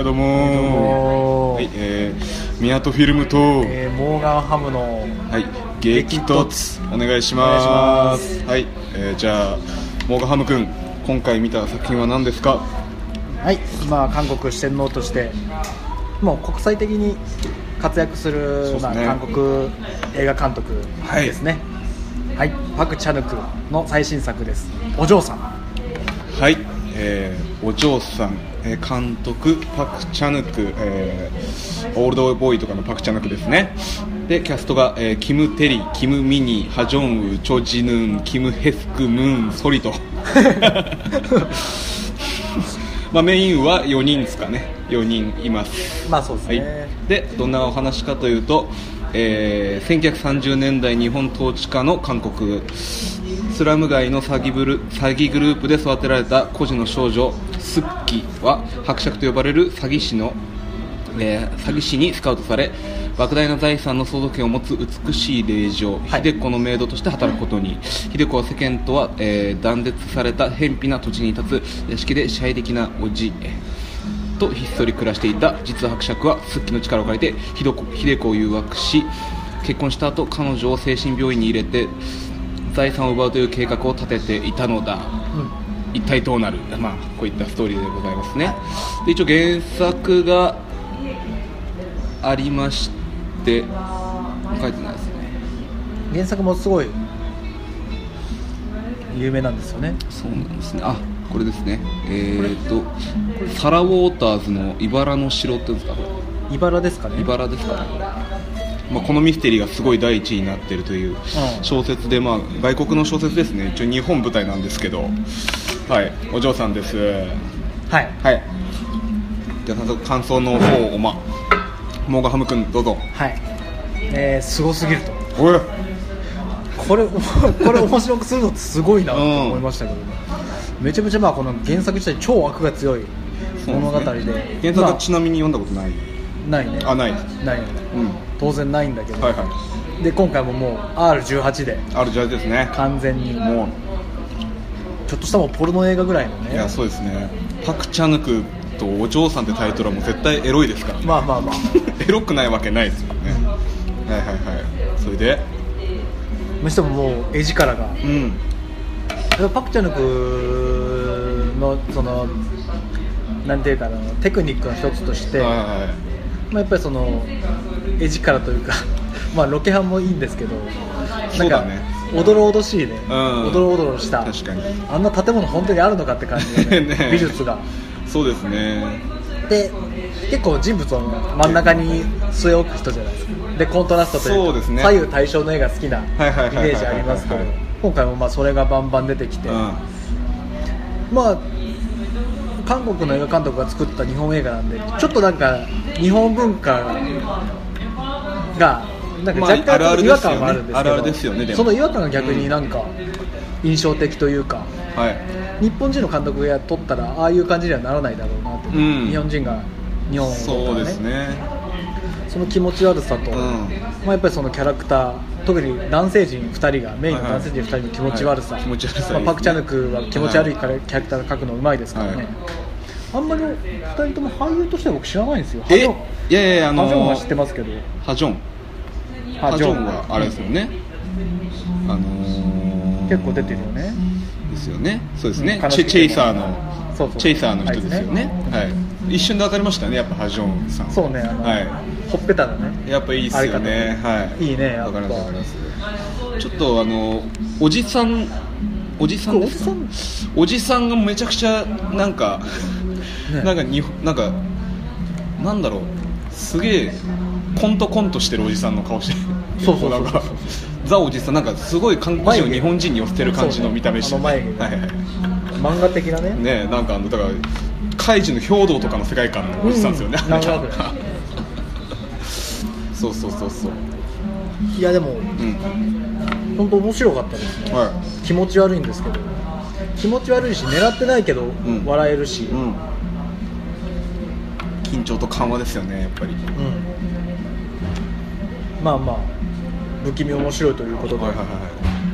はいどうもはいえー、港フィルムと、えーモーガンハムのはい激突お願いします。はい、えー、じゃあモーガンハム君今回見た作品は何ですか？はいまあ韓国四天王としてもう国際的に活躍するすね。まあ、韓国映画監督はい。ですね。はい、パク・チャヌクの最新作です。お嬢さん。はい、えー、お嬢さん、えー監督パク・チャヌク、えー、オールドボーイとかのパク・チャヌクですね。でキャストが、えーキム・テリキム・ミニハ・ジョンウチョ・ジヌンキム・ヘスク・ムーン・ソリと。まあメインは4人ですかね。4人います。まあそうですはい。ね、、でどんなお話かというと、えー1930年代日本統治下の韓国スラム街の詐欺ブル詐欺グループで育てられた孤児の少女スッキは伯爵と呼ばれる詐欺師の、えー詐欺師にスカウトされ莫大な財産の相続権を持つ美しい令嬢、はい。秀子のメイドとして働くことに秀子は世間とは、えー断絶された偏僻な土地に立つ屋敷で支配的なおじとひっそり暮らしていた。実は伯爵はスッキの力を借りて秀子秀子を誘惑し結婚した後彼女を精神病院に入れて財産を奪うという計画を立てていたのだ。一体どうなる、まあ、こういったストーリーでございますね。で一応原作がありまして書いてないですね。原作もすごい有名なんですよね。そうなんですね。あこれですね。えー、とサラ・ウォーターズの「茨の城」っていうんですか？茨ですかね。茨ですか？ね、まあ、このミステリーがすごい第一位になっているという小説で、まあ、外国の小説ですね。一応日本舞台なんですけど。はい。お嬢さんです。はい。はい。じゃあ早速感想の方をまあモーガンハム君どうぞ。はい。えー、すごすぎると。おいこれ これ面白くするのってすごいなと思いましたけどね、めちゃめちゃまあこの原作自体超悪が強い物語で。ね原作はちなみに読んだことない、まあないね。あない。ないよね。うん。当然ないんだけど、はいはで今回ももう R18 でいあるじゃですね。完全に。もちょっとしたもうポルノ映画ぐらいのね。ういやそうですね。パク・チャヌクとお嬢さんってタイトルはもう絶対エロいですからまあまあまあ。エロくないわけないですよね。はいはいはい。それで？にしてももう絵力が。うん。パク・チャヌクのそのなんていうかなテクニックの一つとして、はいはい。まあ、やっぱりその絵力というか まあロケハンもいいんですけどなんかおどろおどしいね、うん。おどろおどろした。あんな建物本当にあるのかって感じの、ね。ね美術が。そうですね。で結構人物を真ん中に据え置く人じゃないですか。でコントラストというかね。左右対称の絵が好きなイメージありますけどはい今回もまあそれがバンバン出てきて、うん。まあ韓国の映画監督が作った日本映画なんでちょっとなんか日本文化がなんかまあ若干違和感もあるんですけど、あるあね。その違和感が逆になんか印象的というか、はい。日本人の監督が撮ったらああいう感じにはならないだろうなって、うん。日本人が日本を撮ったらそうですね。その気持ち悪さと、うん。まあ、やっぱりそのキャラクター特に男性陣2人がメインの男性陣2人の気持ち悪さ、はい気持ち悪さいまあ、ねパク・チャヌクは気持ち悪いからキャラクター描くのうまいですからね、はい。あんまり2人とも俳優としては僕知らないんですよ。え？いやいやあのハジョンは知ってますけど。ハジョン。ハジョン。はあれですよね。あのー結構出てるよね。ですよね。そうですね、うんチェイサーの。そうそう。チェイサーの人ですよね。あい。はい一瞬で分かりましたねやっぱハジョンさんそうねあの、はい。ほっぺただね。やっぱいいっすよね。はい。いいねやっぱ。ちょっとあのおじさんおじさんですか？おじおじさんがめちゃくちゃなんか、ね。なんかになんかなんだろう。すげえコントコントしてるおじさんの顔して。そうそうそうなんかザおじさん。なんかすごい韓国人を日本人に寄せてる感じの見た目してそうね。はいはい漫画的なね。ねなんかあのだからカイジの兵道とかの世界観のおじさんですよね、うん そうそうそうそう。いやでもうん。本当面白かったですね、は気持ち悪いんですけど。気持ち悪いし狙ってないけどん。笑えるし、い、うん、緊張と緩和ですよねやっぱり。うん。まあまあ不気味面白いということで、はいはいはい。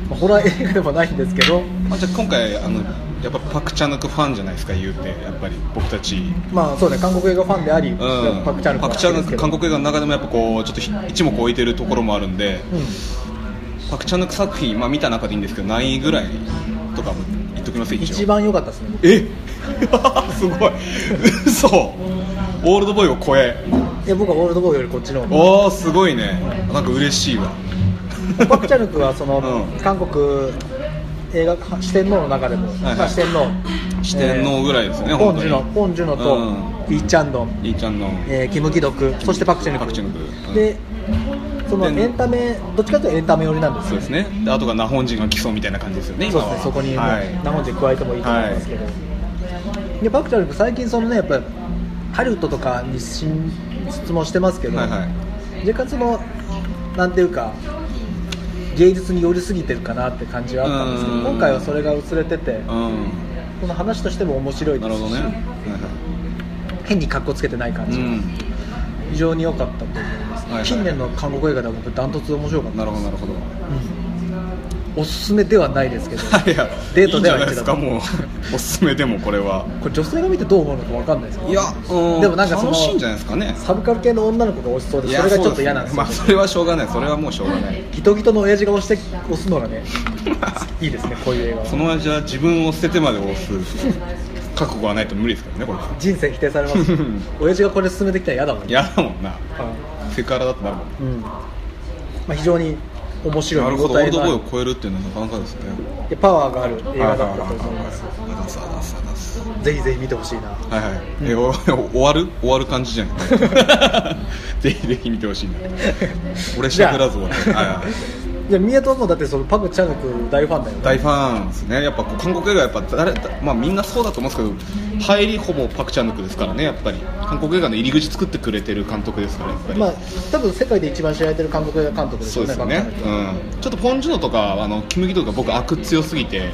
まあ、ホラー映画でもないんですけど。あじゃあ今回あのやっぱパク・チャヌクファンじゃないですか言うてやっぱり僕たち。まあそうね韓国映画ファンであり、うん。パクチャヌクパクチャヌク韓国映画の中でもやっぱこうちょっとひ一目置いてるところもあるんで、うん、パク・チャヌク作品、まあ、見た中でいいんですけど何位ぐらいとかも言っときます一番良かったですね。え？すごい。嘘。オールドボーイを超え。いや僕はオールドボーイよりこっちの方が。おおすごいね。なんか嬉しいわ。パクチャヌクはその、うん。韓国映画四天王の中でも、はいまあ、四天王。四天王ぐらいですねえーポン・ジュノポン・ジュノと、うん。イ・チャンドン、いいちゃんのえーキム・ギドクそしてパク・チェヌクパクチェヌクうん。でそのでエンタメどっちかというとエンタメ寄りなんですよ。そうですね。であとがナホン人が来そうみたいな感じですよねそうですね。そこに、ねはい。何本で加えてもいいと思いますけど、でパク・チャヌク最近そのねやっぱりハリウッドとかに進出もしてますけど、はいはい。若干そのなんていうか芸術に寄りすぎてるかなって感じはあったんですけどうん。今回はそれが薄れててうん。この話としても面白いです。し、なるほどね。はいは変に格好つけてない感じ、いうん。非常に良かったと思います、はいはい。近年の韓国映画では僕ダントツで面白かったなるほどなるほどおすすめではないですけど いやデートではいいんじゃないですかもうおすすめでもこれは。これ女性が見てどう思うのか分かんないですけどいやうんでもなんかその楽しいんじゃないですかね。サブカル系の女の子が推しそうでそれがちょっと嫌なんですよ、まあそれはしょうがない。それはもうしょうがない。ギトギトの親父が押して押すのがね いいですねこういう映画は。その味は自分を捨ててまで押す覚悟はないと無理ですからねこれ。人生否定されます。親父がこれ進めてきたら嫌だもんね。嫌だもんな。はセクハラだってなるもん。いうん。まあ、非常に面白いなるほど。オールドボーイを超えるっていうのはなかなかですね。でパワーがある映画だったと思います。ぜひぜひ見てほしいな。はいはい、えお終わる？終わる感じじゃん ぜひぜひ見てほしいな。俺しゃべらず終わった。はいはいじゃあ宮戸もだってそのパク・チャヌク大ファンだよね。大ファンですね。やっぱこう韓国映画やっぱ誰まあみんなそうだと思うんですけど入りほぼパク・チャヌクですからねやっぱり。韓国映画の入り口作ってくれてる監督ですからやっぱり、まあ多分世界で一番知られてる韓国映画監督ですよねそうですよねうん、ちょっとポン・ジュノとかあのキム・ギドクが僕悪強すぎて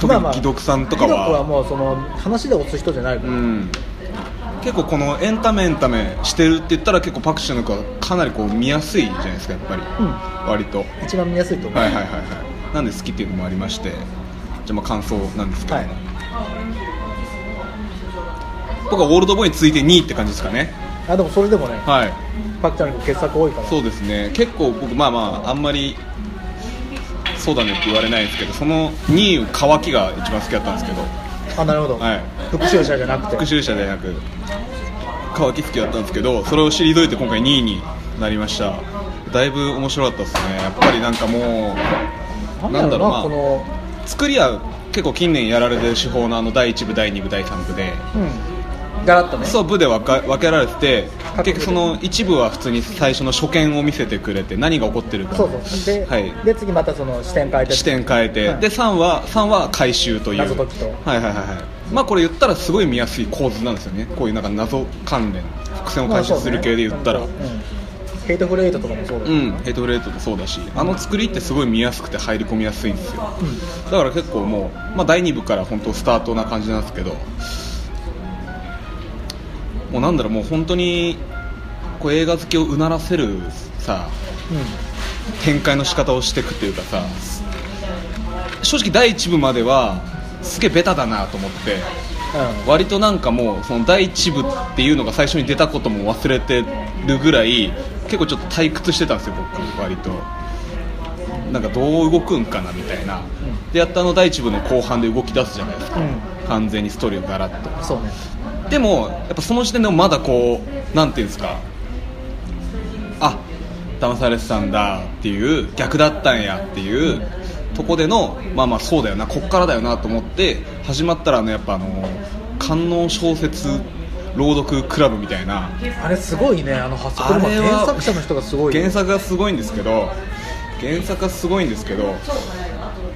特 まあまあにギドクさんとかギドクははもうその話で押す人じゃないから、うん結構このエンタメエンタメしてるって言ったら結構パク・チャヌクはかなりこう見やすいじゃないですかやっぱり、うん。割と。一番見やすいと思う、はいはいはいはい。なんで好きっていうのもありまして。じゃあまあ感想なんですけど。も、はい。僕はオールドボーイに続いて2位って感じですかね。あでもそれでもねはい。パクチャヌク傑作多いから。そうですね。結構僕まあまああんまりそうだねって言われないんですけどその2位乾きが一番好きだったんですけどあなるほど、はい。復讐者じゃなくて。復讐者ではなく乾き好きだったんですけどそれを退いて今回2位になりました。だいぶ面白かったですね。やっぱりなんかもうなんだろうなまあこの作りは結構近年やられてる手法のあの第1部第2部第3部でうんガラッとね。そう部で分か分けられてて結局その一部は普通に最初の初見を見せてくれて何が起こってるか。そうそう。で,、はい。で次またその視点変えて視点変えて、はい。で3は3は回収という。謎解きと。はいはいはいはい。まあこれ言ったらすごい見やすい構図なんですよね。こういうなんか謎関連。伏線を回収する系で言ったら、まあヘイトフレイトとかもそうだし、うん、ヘイトフレートもそうだし。あの作りってすごい見やすくて入り込みやすいんですよ、だから結構もう、まあ、第2部から本当スタートな感じなんですけどもうなんだろうもう本当にこう映画好きをうならせるさ展開の仕方をしていくっていうかさ正直第1部まではすげえベタだなと思ってうん。割となんかもうその第1部っていうのが最初に出たことも忘れてるぐらい結構ちょっと退屈してたんですよ僕割と。なんかどう動くんかなみたいな、でやったあの第1部の後半で動き出すじゃないですか、うん。完全にストーリーをガラッと。うんそうねでもやっぱその時点でもまだこうなんていうんですか。あ騙されてたんだっていう逆だったんやっていうとこでのまあまあそうだよなこっからだよなと思って始まったらあのやっぱあの観音小説朗読クラブみたいな。あれすごいねあの発想原作者の人がすごいよ。原作がすごいんですけど原作がすごいんですけど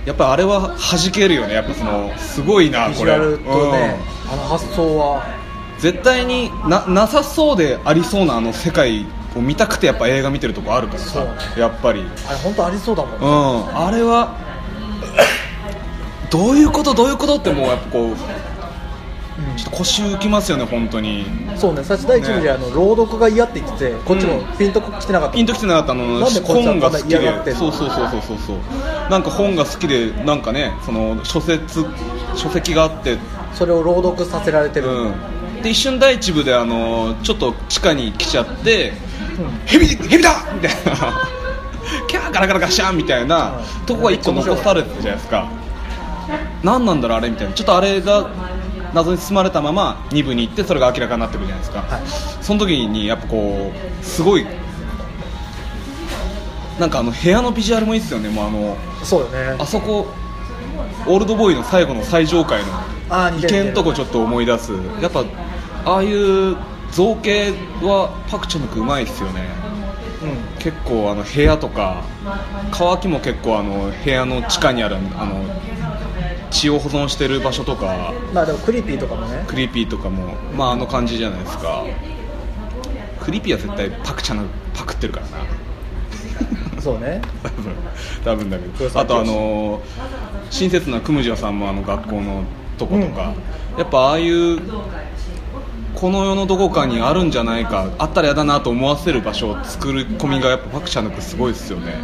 やっぱあれは弾けるよねやっぱそのすごいなこれ。ね、うん。あの発想は絶対にななさそうでありそうなあの世界を見たくてやっぱ映画見てるとこあるからさ、やっぱり。あれ本当ありそうだもんね、うん。あれは どういうことどういうことってもうやっぱこううん。ちょっと腰浮きますよね本当に。そうね。最初第一部で、ね。あの朗読が嫌って言っててこっちもピンときてなかった、ピンときてなかったあの本が好きで。そうそうそうそうそうそう。なんか本が好きでなんかねその書説書籍があって。それを朗読させられてる、うんで一瞬第一部であのちょっと地下に来ちゃってうん「ヘビヘビだ!」みたいな「キャーガラガラガシャン!」みたいなうんとこが一個残されてたじゃないですか。何なんだろうあれ？みたいな。ちょっとあれが謎に包まれたまま2部に行ってそれが明らかになってくるじゃないですか、はいその時にやっぱこうすごいなんかあの部屋のビジュアルもいいですよね。もうあのそうよね。あそこオールドボーイの最後の最上階のあー似てる池んとこちょっと思い出す。やっぱああいう造形はパク・チャヌクうまいですよね。うん結構あの部屋とか渇きも結構あの部屋の地下にあるあの血を保存してる場所とか。まあでもクリーピーとかもね。クリーピーとかもまああの感じじゃないですか。クリーピーは絶対パク・チャヌクパクってるからな。そうね。多分多分だけど。あとあの親切なクムジャさんもあの学校のとことか、やっぱああいうこの世のどこかにあるんじゃないかあったら嫌だなと思わせる場所を作り込みがやっぱパクチャヌクすごいですよね。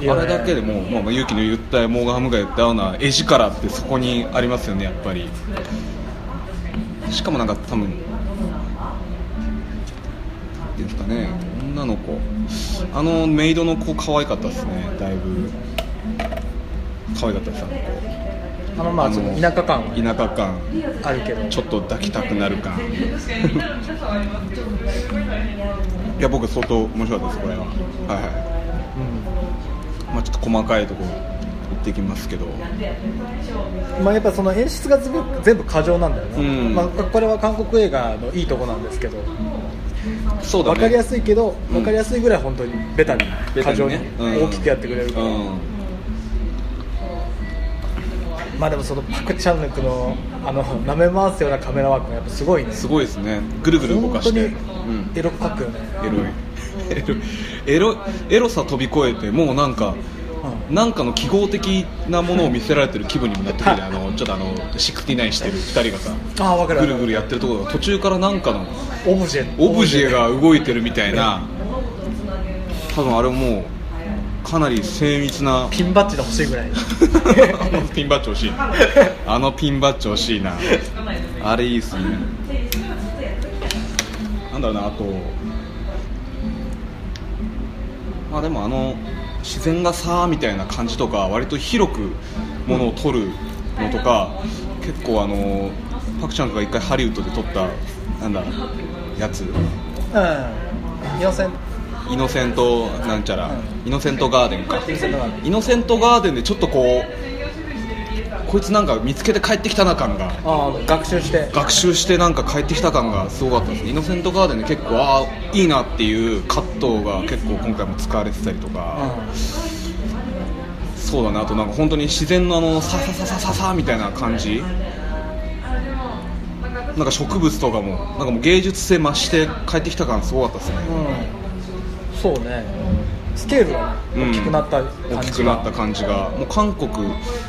いいよねあれだけでも、まあ、まあ勇気の言ったモーガンハムが言ったような絵力ってそこにありますよねやっぱり。しかもなんか多分なんていうんですかね女の子。あのメイドの子可愛かったですねだいぶ。可愛かったですあのあのまあちょっと田舎感子田舎感。あるけど。ちょっと抱きたくなる感。いや僕相当面白かったですこれは。はいはい。まあちょっと細かいところ言ってきますけど。まあやっぱその演出が全部過剰なんだよね、うん。まあ、これは韓国映画のいいとこなんですけど。そうだね。分かりやすいけどうん分かりやすいぐらい本当にベタに過剰に大きくやってくれるから、うんまあでもそのパク・チャンヌクのあの舐め回すようなカメラワークがやっぱすごいね。すごいですね。ぐるぐる動かして。本当にエロく描くよね、エロい。エロエロさ飛び越えてもうなんかうん。なんかの記号的なものを見せられてる気分にもなってくるあのちょっとあの69してる2人がさああ分かるぐるぐるやってるところが途中からなんかのオブジェ。オブジェが動いてるみたいな。多分あれもうかなり精密なピンバッジで欲しいぐらい。あ のピンバッジ欲しい。なあのピンバッジ欲しいな。あれいいっすね。なんだろうなあと。まあでもあの自然がさーみたいな感じとか割と広くものを撮るのとか結構あのパクチャンクが一回ハリウッドで撮ったなんだやつ。うん。予選イノセントなんちゃら、イノセントガーデンか。イノセントガーデン。でちょっとこうこいつなんか見つけて帰ってきたな感が。ああ学習して。学習してなんか帰ってきた感がすごかったですね。イノセントガーデンで結構ああいいなっていうカットが結構今回も使われてたりとか、そうだねあと。なんか本当に自然のあのササササササみたいな感じ。なんか植物とかもなんかもう芸術性増して帰ってきた感すごかったですね、うん、うん、そうね。スケールがうん大きくなった感じが、大きくなった感じが。もう韓国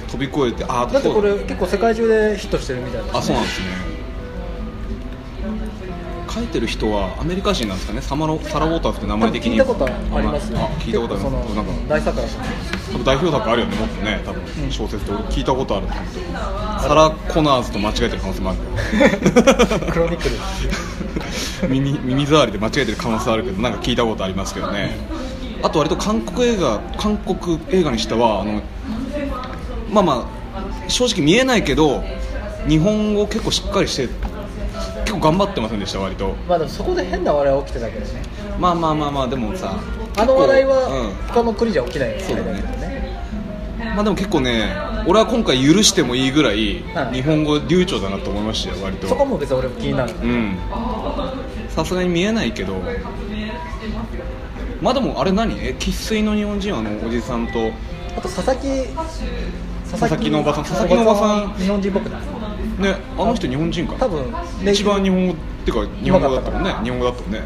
飛び越えてあだってこれ結構世界中でヒットしてるみたいなあそうなんですね書いてる人はアメリカ人なんですかね？サマロサラ・ウォーターズって名前的に。聞いたことありますよあ聞いたことあります。なんか大作だと思多分代表作あるよねもっとね多分小説で俺聞いたことある本当サラ・コナーズと間違えてる可能性もあるう クロニクル。耳耳障りで間違えてる可能性あるけどなんか聞いたことありますけどね。あと割と韓国映画韓国映画にしてはあのまあまあ正直見えないけど日本語結構しっかりして頑張ってませんでした割と。まあでもそこで変な笑い起きてたけどね。まあまあまあまあでもさあの笑いは他の国じゃ起きないよそうだね。まあでも結構ね俺は今回許してもいいぐらいはい。日本語流暢だなと思いましたよ割と。そこも別に俺も気になる。うん。さすがに見えないけど。まあでもあれ何？え生粋の日本人はあのおじさんと。あと佐々木佐々木のおばさん。佐々木のおばさん。日本人っぽくない？ねあの人日本人かな？多分一番日本語っていうか日本語だったもんね。日本語だったもんね。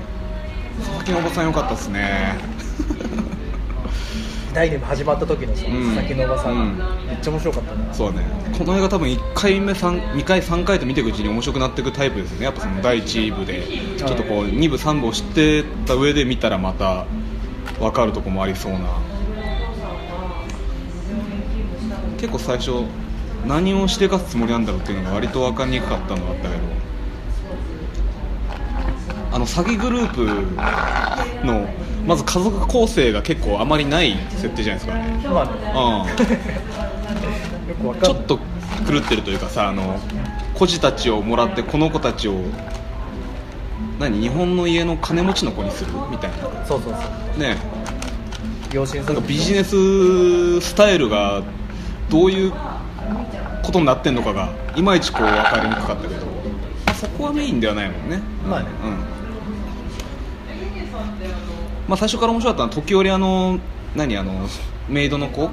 佐々木のおばさんよかったですね。第2部始まった時のさ、うん。佐々木のおばさんが、うん。めっちゃ面白かったなそうだね。この映画多分1回目3 2回3回と見ていくうちに面白くなっていくタイプですよね。やっぱその第1部で。ちょっとこう2部3部を知ってた上で見たらまた分かるとこもありそうな。結構最初何をしてかすつもりなんだろうっていうのが割と分かりにくかったのがあったけど。あの詐欺グループのまず家族構成が結構あまりない設定じゃないですか。ね。ちょっと狂ってるというかさあの孤児たちをもらってこの子たちを何日本の家の金持ちの子にするみたいな。そうそうそう。ね。なんかビジネススタイルがどういうことになってんのかがいまいちこう分かりにくかったけど、まあそこはメインではないもんね。まあね。うん。まあ最初から面白かったのは時折あの何あのメイドの子？うん。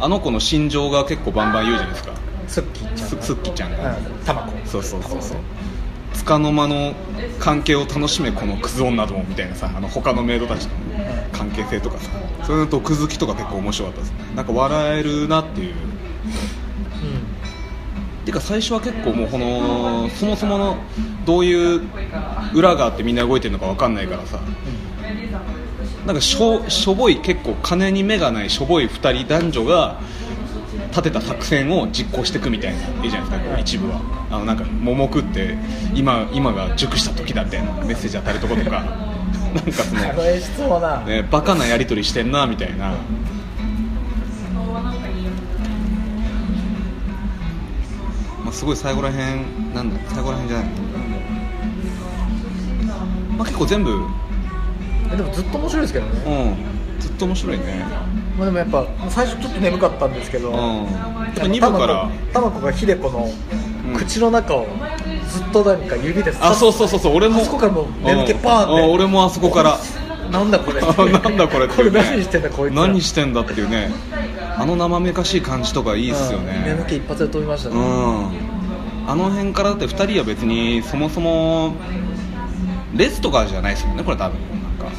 あの子の心情が結構バンバン言うじゃないですか。スッキーちゃんすすっきちゃんが、うん。タマコそうそうそうそう。つかの間の関係を楽しめこのクズ女どもみたいなさあの他のメイドたちの関係性とかさそういうのとくずきとか結構面白かったですね。なんか笑えるなっていう。ていうか最初は結構もうこのそもそものどういう裏があってみんな動いてるのか分かんないからさなんかしょしょぼい結構金に目がないしょぼい2人男女が立てた作戦を実行していくみたいな絵じゃないですか一部は。あのなんか桃食って今今が熟した時だみたいなメッセージ当たるとことかなんかその、あの演出もな、ね、バカなやり取りしてんなみたいな。まあ、すごい最後らへんなんだ最後らへんじゃない。まあ、結構全部、うん、えでもずっと面白いですけどね、ずっと面白いね。まあ、でもやっぱ最初ちょっと眠かったんですけど、うん。やっぱ2部から。タマコが秀子のうん口の中をずっとなんか指であそうそうそうそう。俺も。あそこからもう眠気パーンって。俺もあそこから。なんだこれ なんだこれってこれ何してんだこいつ。ら何してんだっていうね。あの生めかしい感じとかいいっすよね、うん。眠気一発で飛びましたね、うん。あの辺からだって2人は別にそもそもレスとかじゃないですもんねこれ多分。なんか。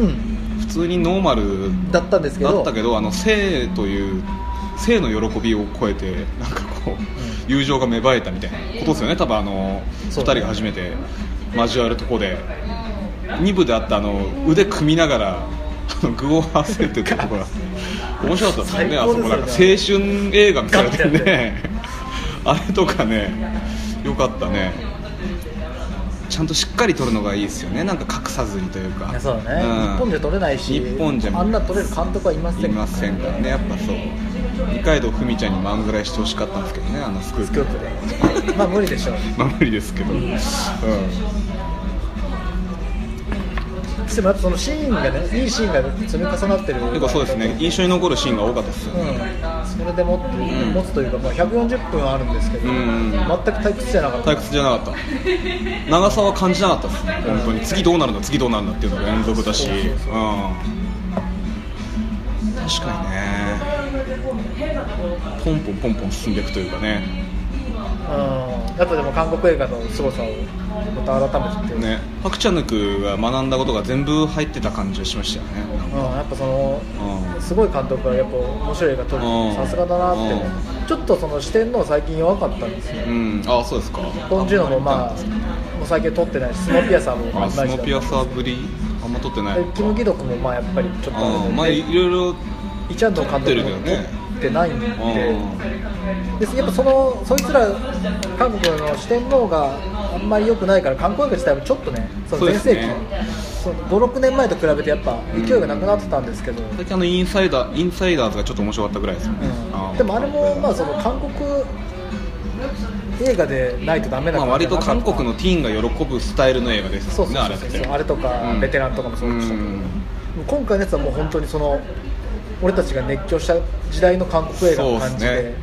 うん。普通にノーマルだったんですけど。だったけどあの性という性の喜びを超えてなんかこう、友情が芽生えたみたいなことですよね。多分あの2そう人が初めて交わるとこで2部であったあの腕組みながらあの具を合わせるっていうところが 面白かったですよね。あそこなんか青春映画みたいなね。あれとかねよかったね。ちゃんとしっかり撮るのがいいですよね。なんか隠さずにというか。そうだね、ん。日本じゃ撮れないし日本じゃあんな撮れる監督はいませんいませんからね。やっぱそう二階堂ふみちゃんにもあんぐらいしてほしかったんですけどねあのスクープ。で。まあ無理でしょう。まあ無理ですけど、うん、でもそのシーンがねいいシーンが積み重なってる。結構そうですね。印象に残るシーンが多かったですよ。うね、ん。それでもって、ん。持つというか、まあ、140分あるんですけど、うん。全く退屈じゃなかった。退屈じゃなかった。長さは感じなかったですね。本当に。次どうなるんだ次どうなるんだっていうのが連続だし。うん。確かにねポンポンポンポン進んでいくというかね。うん、やっぱでも韓国映画の凄さをまた改めて、ね。パク・チャヌクが学んだことが全部入ってた感じがしましたよね。うん、やっぱそのうん。すごい監督がやっぱ面白い映画撮るうん。さすがだなって、うちょっとその視点の最近弱かったんですよ、うん。ああそうですか。ポン・ジュノもまあもう最近撮ってないしスノーピアサーもあスノーピアサーぶりあんま撮ってないでキム・ギドクもまあやっぱりちょっとあまあいろいろイチャンドン監督も撮ってるけどねてないんで、うん。でやっぱそのそいつら韓国の四天王があんまり良くないから韓国映画自体もちょっとねその全盛期、そうその56年前と比べてやっぱ勢いがなくなってたんですけど、最近あのインサイダーインサイダーズがちょっと面白かったぐらいですよね、うん。でもあれもまあその韓国映画でないとダメなまあ、割と韓国ののティーンが喜ぶスタイルの映画ですよねあれとか、うん。ベテランとかもそうでしたけど、うん。今回のやつはもう本当にその俺たちが熱狂した時代の韓国映画の感じで。ね。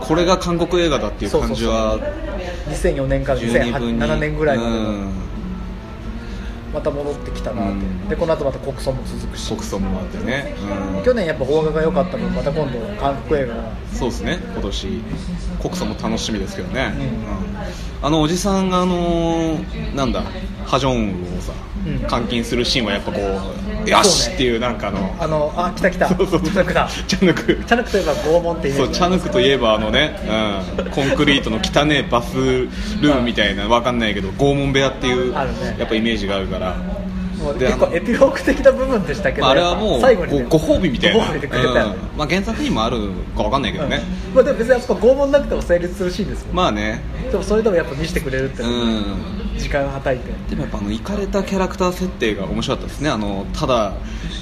これが韓国映画だっていう感じは2004年から十二分に。2007年ぐらいまでの、うんまた戻ってきたなって、うん。でこの後また国葬も続くし。国葬もあってね、うん。去年やっぱ邦画が良かった分また今度韓国映画が。そうですね。今年国葬も楽しみですけどね、うん。うん。あのおじさんがあのーなんだハジョンウをさ、うん。監禁するシーンはやっぱこうよしっていうなんかあのあのあ来た来た。そうそうチャヌクだ。チャヌク。チャヌクといえば拷問ってイメージそうチャヌクといえばあのね、うん、コンクリートの汚ねバスルームみたいなわかんないけど拷問部屋っていうやっぱイメージがあるからもうで結構エピローグ的な部分でしたけど、まあ、あれはもう最後にね、ごご褒美みたいな。ご褒美でくれたよね。うん。まあ、原作にもあるかわかんないけどね、うん。まあ、でも別にあそこ拷問なくても成立するシーンですもん、まあね。でもそれでもやっぱ見せてくれるってうん時間をはたいて。でもやっぱあのイかれたキャラクター設定が面白かったですね。あのただ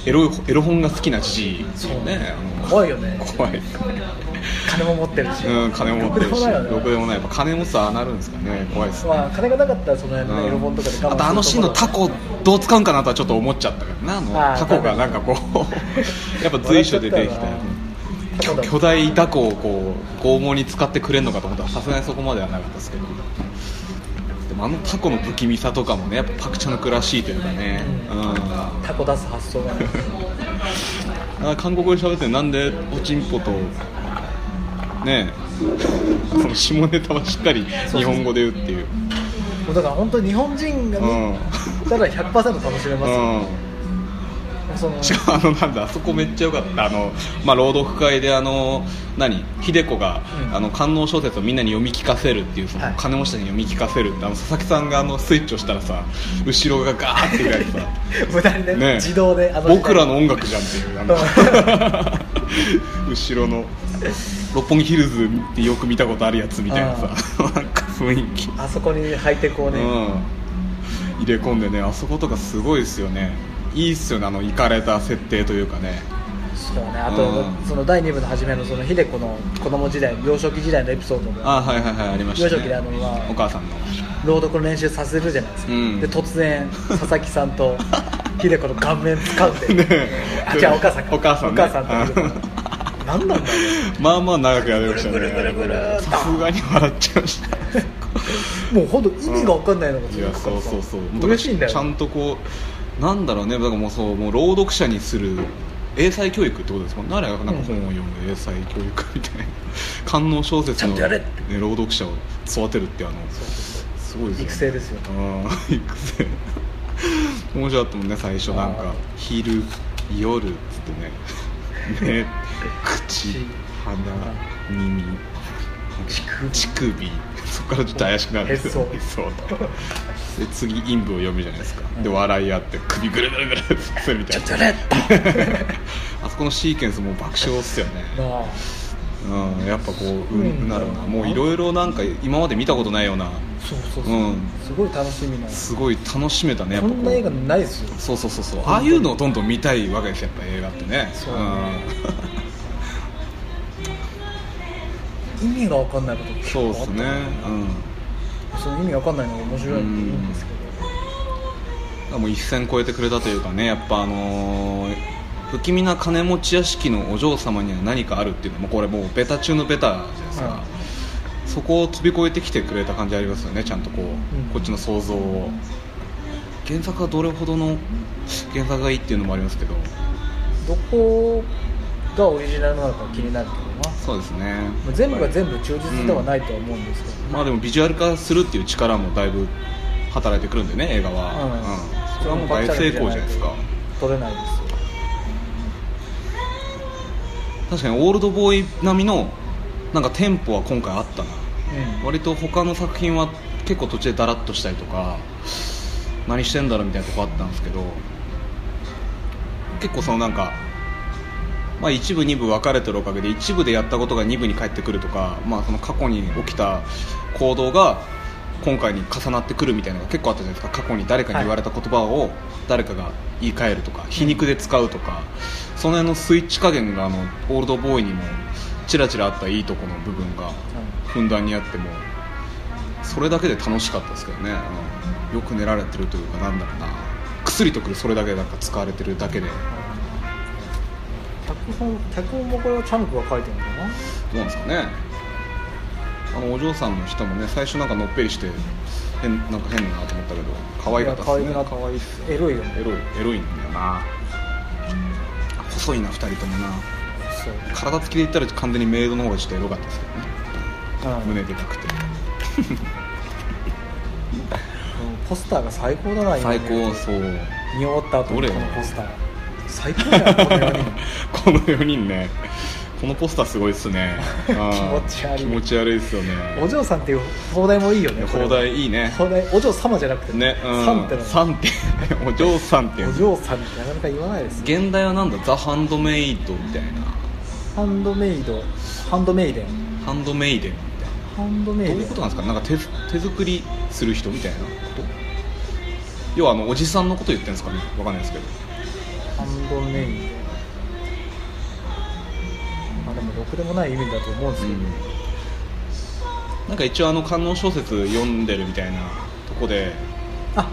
エロいエロ本が好きなじじそうね。怖いよね。怖い。金も持ってるし、うん金も持ってるし。ろくでもないよね。ろくでもない。やっぱ金持つとああなるんですかね。怖いですね。まあ金がなかったらその辺のねエロ本とかで我慢するあとあのシーンのタコどう使うんかなとはちょっと思っちゃったからなあのあータコがなんかこう やっぱ随所で出てきた巨巨大タコをこう拷問に使ってくれるのかと思ったらさすがにそこまではなかったですけどあのタコの不気味さとかもねやっぱパクチャヌクらしいというかね。うん。タコ出す発想が韓国語で喋ってなんでおちんぽとねえその下ネタはしっかり日本語で言うっていう。だから本当に日本人がうん。見たら100%楽しめますよ、うんその。しかもあのなんだあそこめっちゃ良かった。あの、まあ、朗読会であの何？秀子が、うん。あの官能小説をみんなに読み聞かせるっていうその、はい。金持ちたちに読み聞かせるってあの佐々木さんがあのスイッチをしたらさ後ろがガーって開いてさ。無駄にねね自動であの僕らの音楽じゃんっていうなんか後ろの六本木ヒルズってよく見たことあるやつみたいなさなんか雰囲気、あそこに入ってこうね、うん、入れ込んでねあそことかすごいですよねいいっすよねあのいかれた設定というかね。そうねあと、うん。その第2部の初めのその秀子の子供時代幼少期時代のエピソードであはいはいはいありましたね。幼少期であのまあお母さんの。朗読の練習させるじゃないですか、うん。で突然佐々木さんと 秀子の顔面掴んで、ねあじゃあお母さんか。お母さんね。お母さんと秀子の何なんだろう。まあまあ長くやりましたねぐるぐるぐるぐるさすがに笑っちゃいました。もう本当意味が分かんないのがいやそうそうそう。嬉しいんだよちゃんとこうなんだろうねだからもうそうもう朗読者にする英才教育ってことですもんね。あれがなんか本を読む英才教育みたいな。官能小説の、ね、朗読者を育てるってあのすごいですよ、ね、育成ですよ。あ あ育成。面白かったもんね最初。なんか昼夜っつってね。目口鼻耳乳首。乳首。そこからちょっと怪しくなるんですよ。へそ。へそで次陰部を読むじゃないですか、でうん。笑い合って首ぐるぐるぐるってさせるみたいなあそこのシーケンスもう爆笑っすよね。うん、やっぱこう、ううん。ん、なるな。もういろいろなんか今まで見たことないような。そうそうそう、うん。すごい楽しみな。すごい楽しめたねやっぱこんな映画ないですよ。そうそうそうそう。ああいうのをどんどん見たいわけですよやっぱ映画ってね。そう。ん。意味が分かんないことそうですね。うんその意味分かんないのが面白いっていいんですけど、もう一線越えてくれたというかねやっぱあのー不気味な金持ち屋敷のお嬢様には何かあるっていうのもこれもうベタ中のベタじゃないですか、そこを飛び越えてきてくれた感じありますよねちゃんとこう、ん。こっちの想像を。原作がどれほどの原作がいいっていうのもありますけど。どこがオリジナルなのか気になるけど。なそうですね。まあ全部が全部忠実ではないとは思うんですけど、まあでもビジュアル化するっていう力もだいぶ働いてくるんでね映画は、うん。うん。それはもう大成功じゃないですか。取れないですよ。確かにオールドボーイ並みのなんかテンポは今回あったな。うん。割と他の作品は結構途中でダラッとしたりとか何してんだろうみたいなとこあったんですけど結構そのなんか、まあ、一部二部分かれてるおかげで一部でやったことが二部に返ってくるとか、まあ、その過去に起きた行動が今回に重なってくるみたいなのが結構あったじゃないですか。過去に誰かに言われた言葉を誰かが言い換えるとか皮肉で使うとか、その辺のスイッチ加減があのオールドボーイにもちらちらあったいいとこの部分がふんだんにあってもそれだけで楽しかったですけどね、うんよく練られてるというかなんだろうな。薬とくるそれだけなんか使われてるだけでど脚本脚本もこれはチャンクが書いてるのかな？うなんですかね。あのお嬢さんの人もね最初なんかのっぺりして変なんか変だなと思ったけど可愛かったですね。可愛いっすよ。エロいよね。エロいエロいんだよな。細いな2人ともな。体つきで言ったら完全にメイドの方がちょっとエロかったですけどね。うん胸でかくて。ポスターが最高だな今最ね高そう。見終わった後どれにこのポスター最高この4人。この4 人ねこのポスターすごいっすね。気持ち悪い。気持ち悪いっすよね。お嬢さんっていう放題もいいよね放題いいね。放題お嬢様じゃなくてね。うん。さんっての。さんって お嬢さんって。お嬢さんってなかなか言わないですよ。現代はなんだ？ザ・ハンドメイドみたいな。ハンドメイド。ハンドメイデン。ハンドメイデンみたいな。ハンドメイデン。どういうことなんですか？なんか手手作りする人みたいなこと？要はあのおじさんのこと言ってるんですかね？わかんないですけどハンドメイデン。まあでもろくでもない意味だと思うんですけど、なんか一応あの観音小説読んでるみたいなとこで。あ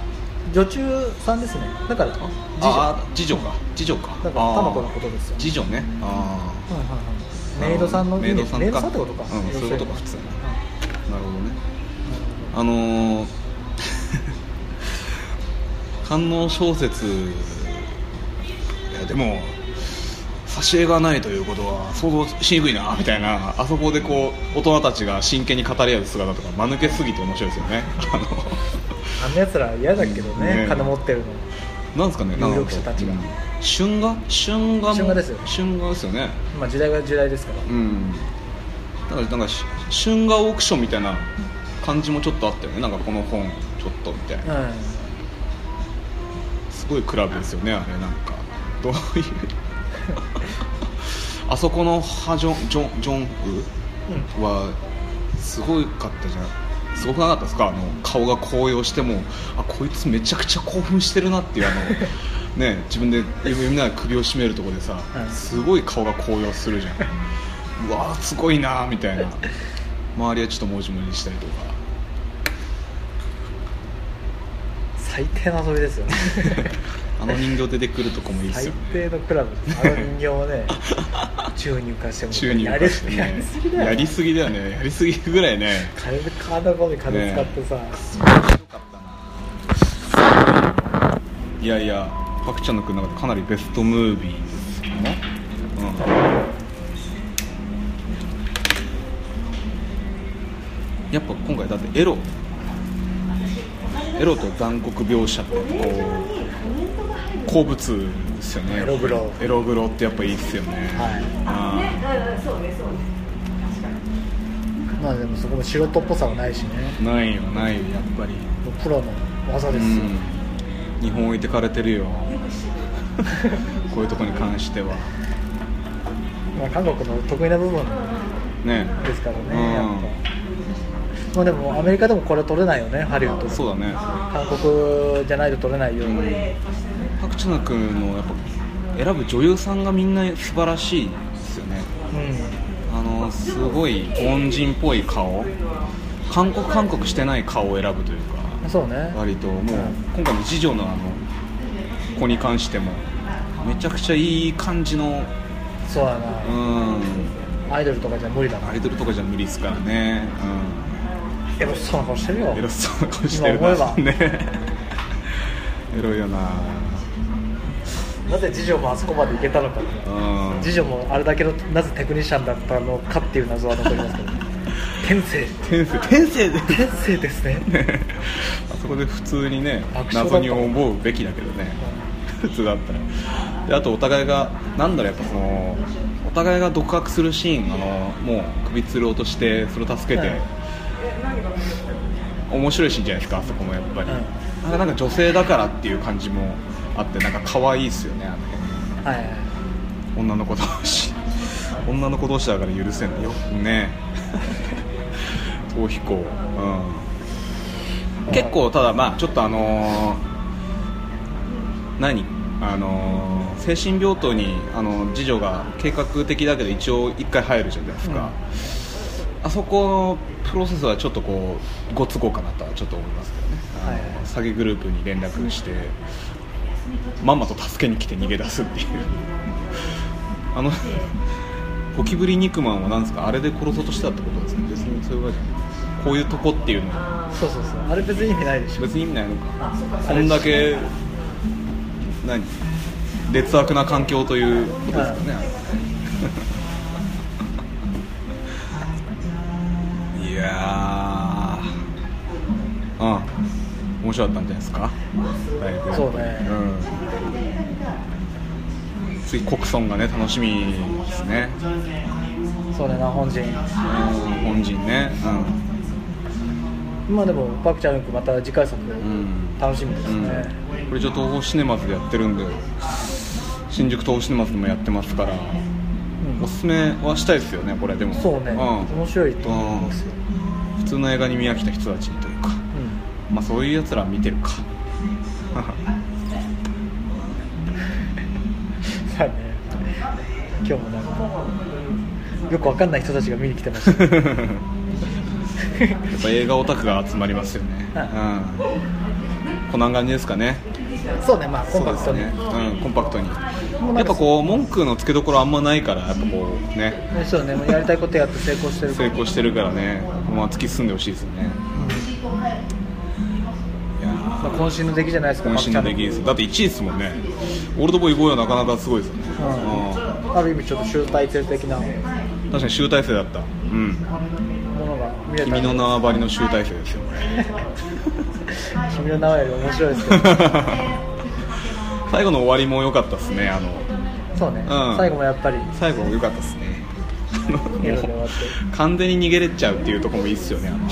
女中さんですね。だから次女。ああ次女か。次女か。だから玉子のことですよ。次女ね。あはいはいはい。メイドさんのメイドさんか。メイドさんってことか、うんそういうことか普通に。うんあなるほどね。あのー 観音小説でも挿絵がないということは想像しにくいなみたいな。あそこでこう大人たちが真剣に語り合う姿とか間抜けすぎて面白いですよね。あのあんなやつら嫌だけどね、ね金持ってるの。なんですかね有力者たちが。うん。春画？春画も春画ですよ。春画ですよね。まあ時代が時代ですから。うん。だからなんかし春画オークションみたいな感じもちょっとあったよね。なんかこの本ちょっとみたいな。うんすごいクラブですよねあれなんかどういう。あそこのハジョンジョンジョンウはすごかったじゃん。すごくなかったですか？あの顔が高揚しても。あこいつめちゃくちゃ興奮してるなっていうあの ね自分でみんなが首を絞めるところでさ、うんすごい顔が高揚するじゃん。うわーすごいなーみたいな。周りはちょっともじもじしたりとか。最低な遊びですよね あの人形出てくるとこもいいです最よ。ね低のクラブあの人形をね宙に浮かしても宙に浮かしてね。やりすぎだよ やりすぎだよね。やりすぎぐらいね。金体のに金使ってさ、面白かったないやいやパク・チャンの君の中でかなりベストムービーですよね、うん、やっぱ今回だってエロ。エロと残酷描写ってこう好物ですよね。エログロ。エログロってやっぱいいっすよね。はい。まあでもそこも素人っぽさはないしね。うんないよないよやっぱり。プロの技ですよ、うん。日本置いてかれてるよ。こういうとこに関しては。まあ、韓国の得意な部分ね。ですからうん。ね、やっぱ。まあでもアメリカでもこれ取れないよねハリウッド。でそうだね。韓国じゃないと取れないように、パク・チュナ君のやっぱ選ぶ女優さんがみんな素晴らしいですよね。うんあのすごい凡人っぽい顔。韓国韓国してない顔を選ぶというかそうね。割と。もう今回の次女のあの子に関してもめちゃくちゃいい感じのそうやうな、ん。アイドルとかじゃ無理だな。アイドルとかじゃ無理ですからね。エロそうな顔してるよ。うんエロそうな顔してる今思えば。ね エロいよななぜ次女もあそこまで行けたのか。うん。次女もあれだけのなぜテクニシャンだったのかっていう謎は残りますけど。天性。天性。天性。で天性ですね。あそこで普通にね謎に思うべきだけどね。普通だったら。であとお互いがなんだろうやっぱそのお互いが独白するシーンあのもう首吊ろうとしてそれを助けて、面白いシーンじゃないですかあそこもやっぱり、うんなんか女性だからっていう感じもあってなんか可愛いですよねあの辺。はいはい女の子同士。女の子同士だから許せんよ。ね。逃避行。うん。結構ただまあちょっとあのー何？あのー精神病棟にあの次女が計画的だけど一応一回入るじゃないですか、あそこのプロセスはちょっとこうご都合かなとはちょっと思いますけどね、はい。詐欺グループに連絡してまんまと助けに来て逃げ出すっていう。あのゴキブリ肉まんは何ですか？あれで殺そうとしてたってことですね。別にそういうわけじゃない。こういうとこっていうの。はそうそうそう。あれ別に意味ないでしょ。別に意味ないのか。あそんだけ何？劣悪な環境ということですかね、いやー。うん面白かったんじゃないですか？だいぶそうね。うん。次コクソンがね楽しみですね。そうねな本人。うん本人ね。まあでもパク・チャヌクまた次回作うん、うん楽しみですね、これ一応東宝シネマズでやってるんで新宿東宝シネマズでもやってますからうん。おすすめはしたいですよねこれでも。そうね、ん。面白いと思いますよ、普通の映画に見飽きた人たちにというか。うんまあそういうやつら見てるか。さあね。今日もなんかよくわかんない人たちが見に来てました。やっぱ映画オタクが集まりますよね、はい。うん、こんな感じですかね。そうねまあコンパクトに、ね、うん、コンパクトに。やっぱこう文句のつけどころあんまないからやっぱこうね。ねそうねやりたいことやって成功してる成功してるからね、まあ、突き進んでほしいですよねまあ、渾身の出来じゃないですかー渾身の出来です。だって1位ですもんね。オールドボーイ5位はなかなかすごいですよ。ね、うん、ある意味ちょっと集大成的な確かに集大成だった。うん。のが見れた。君の名はばりの集大成ですよ 君の名はより面白いですけど 最後の終わりも良かったですねあの。そうね、うん。最後もやっぱり。最後良かったですね。完全に逃げれちゃうっていうところもいいっすよねあの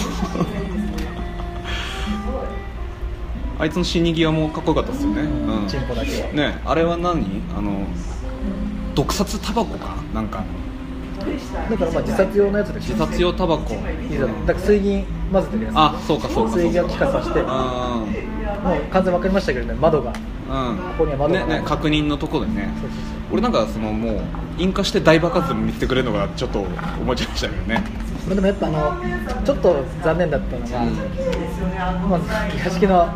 あいつの死に際もかっこよかったですよね、うん。チンポだけは。ねあれは何？あの毒殺タバコか？なんか。だからまあ自殺用のやつでしょ。自殺用タバコ。いいぞだから水銀混ぜてるやつ。あそうかそうかそうか。水銀を気化させて。もうあ完全分かりましたけどね窓が。ーうん。ここには窓がねね確認のとこでね。そうそう俺なんかそのもう引火して大爆発でも見せてくれるのがちょっと思っちゃいましたけどね。まあでもやっぱあのちょっと残念だったのが、まあ、屋敷の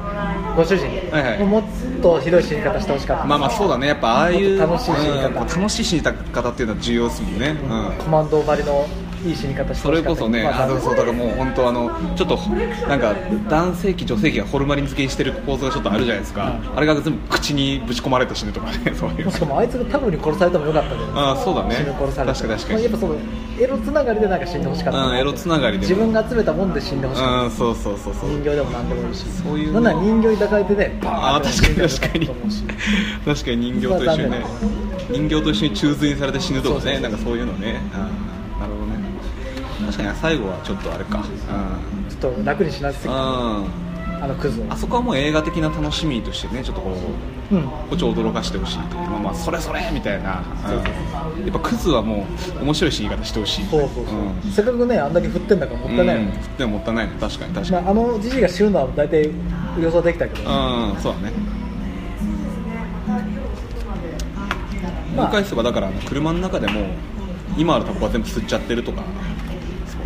ご主人、はいはい。もっとひどい死に方してほしかった。まあまあそうだね。やっぱああいう楽しい死に方。うん楽しい死に方っていうのは重要ですもんね、うん。コマンドばりのいい死に方してそれこそね、まああそうだからもう本当あのちょっとなんか男性器女性器がホルマリン漬けにしてる構造がちょっとあるじゃないですか、あれが全部口にぶち込まれて死ぬとかね そういう。しかもあいつがタブに殺されてもよかったけど。ああそうだね。死ぬ殺されて確かに確かに。まあ、やっぱそのエロつながりでなんか死んでほしかった。うんエロつながりで自分が集めたもんで死んでほしかった。うんそうそうそうそう。人形でも何でもいいし。そういう。なんなら人形に抱かれてねバーンってああ確かに確かに。確かに人形と一緒にね。人形と一緒に宙吊りにされて死ぬとかねなんかそういうのね。あーなるほどね確かに最後はちょっとあれか。ちょっと楽にしなくてうん、うん、あのクズを。あそこはもう映画的な楽しみとしてねちょっとこううん。こっちを驚かしてほしいという。まあまあそれそれみたいな、そうそうう。んやっぱクズはもう面白い死に方してほしい。そうそうそう、ん。せっかくねあんだけ振ってんだからもったいないようん。ね、でももったいないね確かに確かに、まあ、あのじじいが死ぬのは大体予想できたけど、うん。そうだね。まあ。返せばだから車の中でも今あるタバコは全部吸っちゃってるとか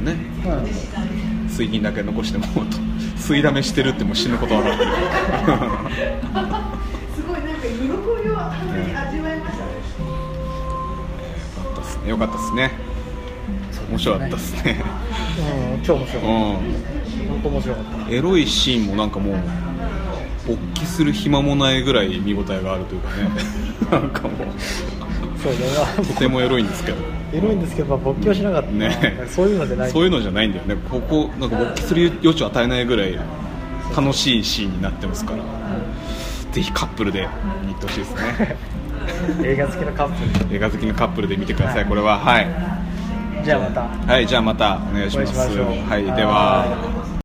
んね。うん水銀だけ残してもと吸いだめしてるってもう死ぬこと分かってるすごいなんか喜びを本当に味わいました。ね。よかったっすね。よかったっすね。面白かったっすね。うん、超面白かった、う本当面白かっんエロいシーンもなんかもう勃起する暇もないぐらい見応えがあるというかねなんかもうた。そうだとてもエロいん。ですけどエロいんですけど、まあ、勃起はしなかった。な、ね。そういうのじゃない。そういうのじゃないんだよね。ここなんか勃起する余地を与えないぐらい楽しいシーンになってますから。ぜひカップルで見てほしいですね。映画好きのカップ映画好きのカップルで見てください。これははい。ルじゃあまた。はいじゃあまたお願いします。はいではは